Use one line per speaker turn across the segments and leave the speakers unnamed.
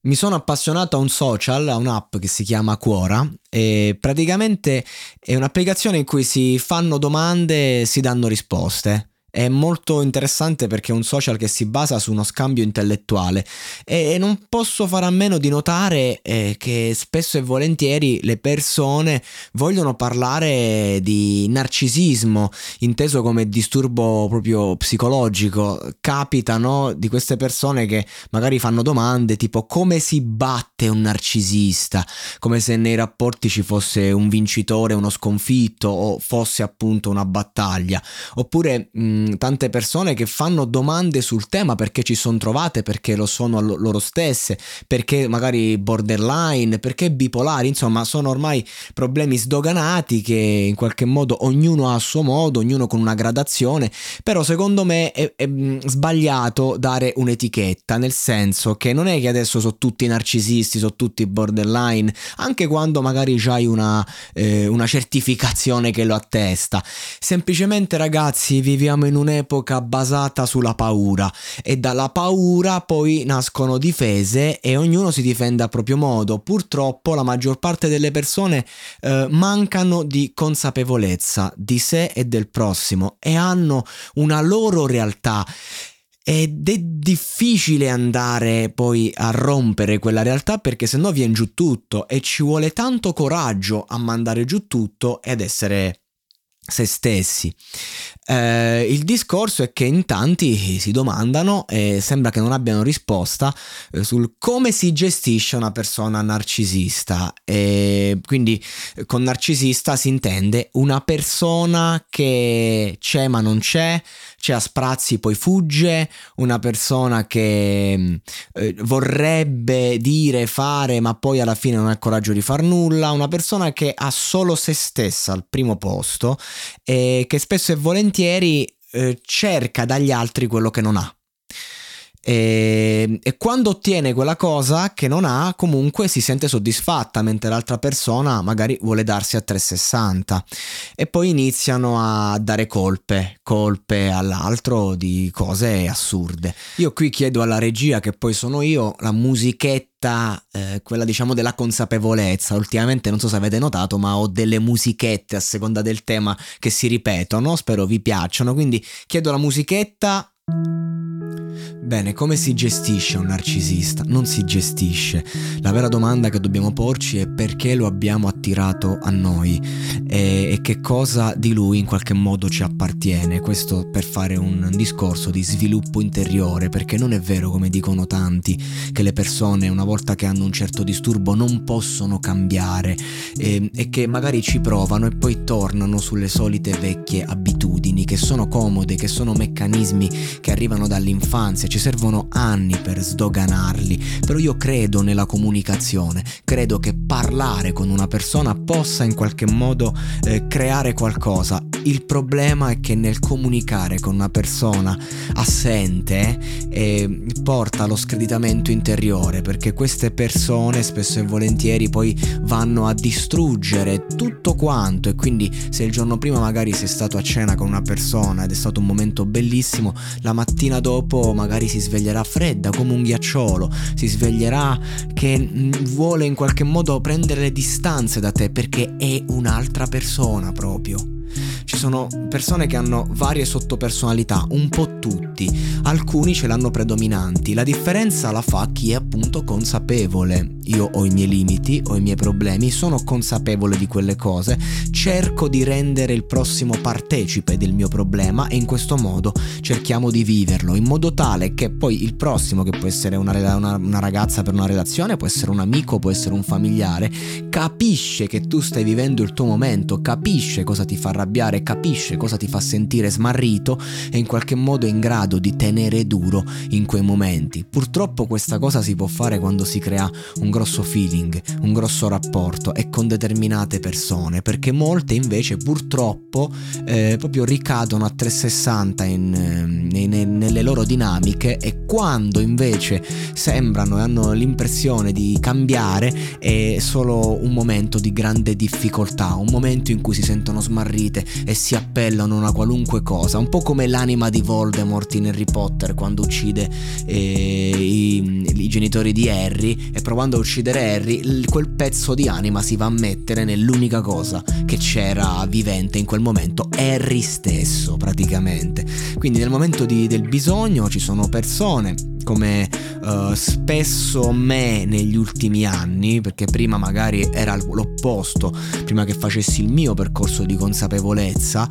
Mi sono appassionato a un social, a un'app che si chiama Quora e praticamente è un'applicazione in cui si fanno domande e si danno risposte. È molto interessante perché è un social che si basa su uno scambio intellettuale e non posso fare a meno di notare eh, che spesso e volentieri le persone vogliono parlare di narcisismo, inteso come disturbo proprio psicologico. Capitano di queste persone che magari fanno domande tipo come si batte un narcisista, come se nei rapporti ci fosse un vincitore, uno sconfitto o fosse appunto una battaglia. Oppure mh, tante persone che fanno domande sul tema perché ci sono trovate, perché lo sono loro stesse, perché magari borderline, perché bipolari, insomma sono ormai problemi sdoganati che in qualche modo ognuno ha a suo modo, ognuno con una gradazione, però secondo me è, è sbagliato dare un'etichetta, nel senso che non è che adesso sono tutti narcisisti, sono tutti borderline, anche quando magari hai una, eh, una certificazione che lo attesta, semplicemente ragazzi viviamo in un'epoca basata sulla paura e dalla paura poi nascono difese e ognuno si difende a proprio modo. Purtroppo la maggior parte delle persone eh, mancano di consapevolezza di sé e del prossimo e hanno una loro realtà ed è difficile andare poi a rompere quella realtà perché sennò viene giù tutto e ci vuole tanto coraggio a mandare giù tutto ed essere se stessi. Eh, il discorso è che in tanti si domandano e sembra che non abbiano risposta eh, sul come si gestisce una persona narcisista. E quindi con narcisista si intende una persona che c'è ma non c'è, c'è a sprazzi poi fugge, una persona che eh, vorrebbe dire, fare ma poi alla fine non ha il coraggio di far nulla, una persona che ha solo se stessa al primo posto e che spesso e volentieri eh, cerca dagli altri quello che non ha. E, e, quando ottiene quella cosa che non ha, comunque si sente soddisfatta, mentre l'altra persona magari vuole darsi a 360. E poi iniziano a dare colpe, colpe all'altro di cose assurde. Io qui chiedo alla regia, che poi sono io, la musichetta eh, quella diciamo della consapevolezza. Ultimamente non so se avete notato, ma ho delle musichette a seconda del tema che si ripetono, spero vi piacciono. Quindi chiedo la musichetta Bene, come si gestisce un narcisista? Non si gestisce. La vera domanda che dobbiamo porci è perché lo abbiamo attirato a noi e, e, che cosa di lui in qualche modo ci appartiene. Questo per fare un discorso di sviluppo interiore, perché non è vero, come dicono tanti, che le persone una volta che hanno un certo disturbo non possono cambiare e, e che magari ci provano e poi tornano sulle solite vecchie abitudini che sono comode, che sono meccanismi che arrivano dall'infanzia ci servono anni per sdoganarli, però io credo nella comunicazione, credo che parlare con una persona possa in qualche modo eh, creare qualcosa. il problema è che nel comunicare con una persona assente eh, porta allo screditamento interiore perché queste persone spesso e volentieri poi vanno a distruggere tutto quanto e quindi se il giorno prima magari sei stato a cena con una persona ed è stato un momento bellissimo, la mattina dopo magari si sveglierà fredda come un ghiacciolo, si sveglierà che mm, vuole in qualche modo prendere le distanze da te perché è un'altra persona proprio. Ci sono persone che hanno varie sottopersonalità, un po' tutti, alcuni ce l'hanno predominanti, la differenza la fa chi è appunto consapevole. Io ho i miei limiti, ho i miei problemi, sono consapevole di quelle cose, cerco di rendere il prossimo partecipe del mio problema e in questo modo cerchiamo di viverlo, in modo tale che poi il prossimo, che può essere una, una, una ragazza per una relazione, può essere un amico, può essere un familiare, capisce che tu stai vivendo il tuo momento, capisce cosa ti fa arrabbiare, capisce cosa ti fa sentire smarrito e in qualche modo in grado di tenere duro in quei momenti. Purtroppo questa cosa si può fare quando si crea un grosso feeling, un grosso rapporto e con determinate persone, perché molte invece purtroppo eh, proprio ricadono a 360 in, ehm, in, nelle loro dinamiche e quando invece sembrano e hanno l'impressione di cambiare è solo un momento di grande difficoltà, un momento in cui si sentono smarrite e si appellano a una qualunque cosa, un po' come l'anima di Voldemort in Harry Potter quando uccide eh, i, i, genitori di Harry e provando a uccidere Harry, quel pezzo di anima si va a mettere nell'unica cosa che c'era vivente in quel momento, Harry stesso praticamente. Quindi nel momento di, del bisogno ci sono persone come uh, spesso me negli ultimi anni, perché prima magari era l'opposto, prima che facessi il mio percorso di consapevolezza,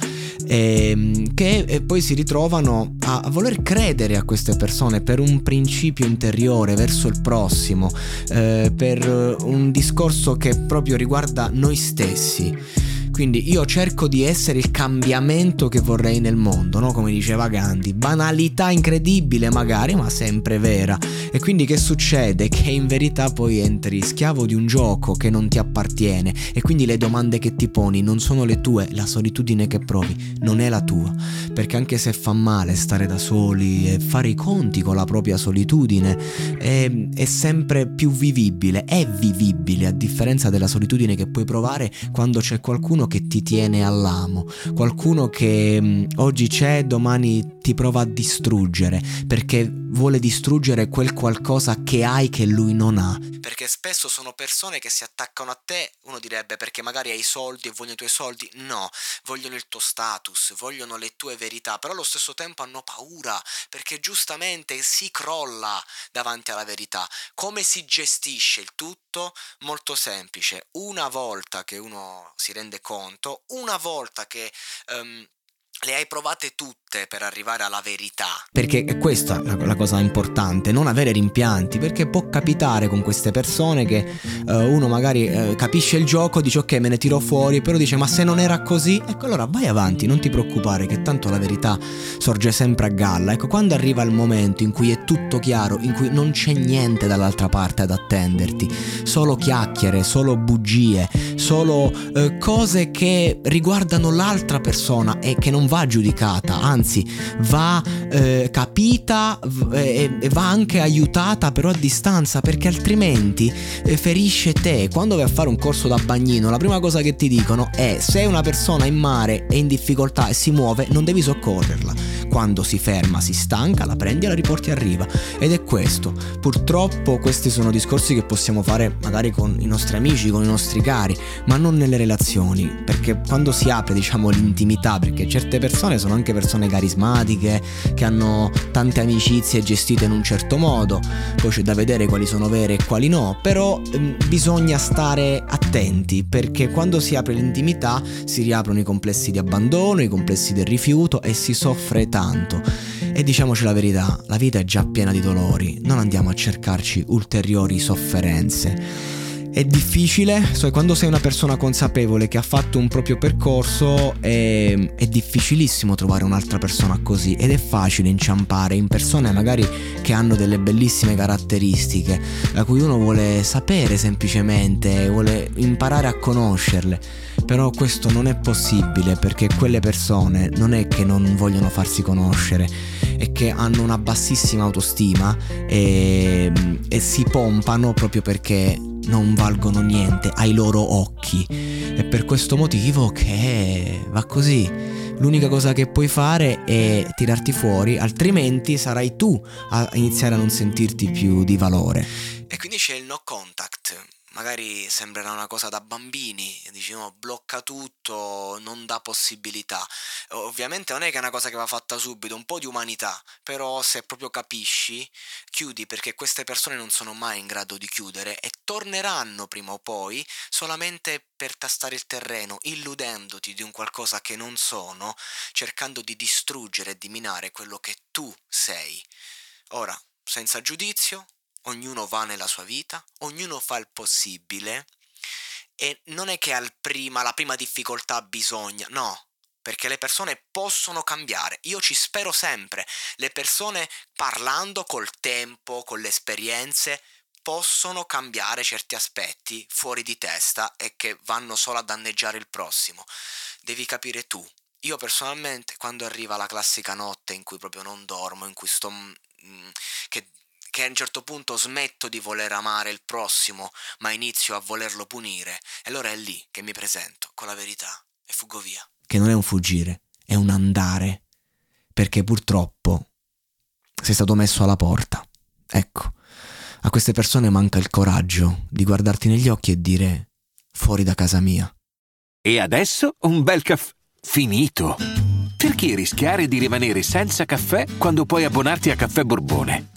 ehm, che poi si ritrovano a, a, voler credere a queste persone per un principio interiore verso il prossimo, eh, per un discorso che proprio riguarda noi stessi. Quindi io cerco di essere il cambiamento che vorrei nel mondo, no? Come diceva Gandhi. Banalità incredibile magari, ma sempre vera. E quindi che succede? Che in verità poi entri schiavo di un gioco che non ti appartiene e quindi le domande che ti poni non sono le tue, la solitudine che provi non è la tua. Perché anche se fa male stare da soli e fare i conti con la propria solitudine, è, è sempre più vivibile, è vivibile a differenza della solitudine che puoi provare quando c'è qualcuno che ti tiene all'amo, qualcuno che mm, oggi c'è, domani ti prova a distruggere, perché vuole distruggere quel qualcosa che hai che lui non ha. Perché spesso sono persone che si attaccano a te, uno direbbe perché magari hai soldi e vogliono i tuoi soldi, no, vogliono il tuo status, vogliono le tue verità, però allo stesso tempo hanno paura, perché giustamente si crolla davanti alla verità. Come si gestisce il tutto? Molto semplice, una volta che uno si rende conto, una volta che um, le hai provate tutte per arrivare alla verità. Perché è questa la, la, cosa importante, non avere rimpianti, perché può capitare con queste persone che uh, uno magari uh, capisce il gioco, dice ok me ne tiro fuori, però dice ma se non era così, ecco allora vai avanti, non ti preoccupare che tanto la verità sorge sempre a galla. Ecco, quando arriva il momento in cui è tutto chiaro, in cui non c'è niente dall'altra parte ad attenderti, solo chiacchiere, solo bugie, solo uh, cose che riguardano l'altra persona e che non va giudicata, anzi va eh, capita e, e, va anche aiutata però a distanza perché altrimenti eh, ferisce te. Quando vai a fare un corso da bagnino, la prima cosa che ti dicono è se una persona in mare è in difficoltà e si muove, non devi soccorrerla. Quando si ferma, si stanca, la prendi e la riporti a riva. Ed è questo. Purtroppo questi sono discorsi che possiamo fare magari con i nostri amici, con i nostri cari, ma non nelle relazioni, perché quando si apre, diciamo, l'intimità, perché certe persone sono anche persone carismatiche, che hanno tante amicizie gestite in un certo modo, poi c'è da vedere quali sono vere e quali no, però ehm, bisogna stare attenti perché quando si apre l'intimità si riaprono i complessi di abbandono, i complessi del rifiuto e si soffre tanto. E diciamoci la verità, la vita è già piena di dolori, non andiamo a cercarci ulteriori sofferenze. È difficile, cioè quando sei una persona consapevole che ha fatto un proprio percorso è, è, difficilissimo trovare un'altra persona così ed è facile inciampare in persone magari che hanno delle bellissime caratteristiche, da cui uno vuole sapere semplicemente, vuole imparare a conoscerle, però questo non è possibile perché quelle persone non è che non vogliono farsi conoscere, è che hanno una bassissima autostima e, e si pompano proprio perché non valgono niente ai loro occhi. È per questo motivo che va così. L'unica cosa che puoi fare è tirarti fuori, altrimenti sarai tu a iniziare a non sentirti più di valore. E quindi c'è il no contact magari sembrerà una cosa da bambini, dici no, blocca tutto, non dà possibilità. Ovviamente non è che è una cosa che va fatta subito, un po' di umanità, però se proprio capisci, chiudi perché queste persone non sono mai in grado di chiudere e torneranno prima o poi solamente per tastare il terreno, illudendoti di un qualcosa che non sono, cercando di distruggere e di minare quello che tu sei. Ora, senza giudizio, ognuno va nella sua vita, ognuno fa il possibile e non è che al prima, prima difficoltà bisogna, no, perché le persone possono cambiare. Io ci spero sempre. Le persone parlando col tempo, con le esperienze, possono cambiare certi aspetti fuori di testa e che vanno solo a danneggiare il prossimo. Devi capire tu. Io personalmente, quando arriva la classica notte in cui proprio non dormo, in cui sto... Mh, mm, che che a un certo punto smetto di voler amare il prossimo, ma inizio a volerlo punire, e allora è lì che mi presento con la verità e fuggo via. Che non è un fuggire, è un andare, perché purtroppo sei stato messo alla porta. Ecco, a queste persone manca il coraggio di guardarti negli occhi e dire fuori da casa mia.
E adesso un bel caffè finito. Perché rischiare di rimanere senza caffè quando puoi abbonarti a Caffè Borbone?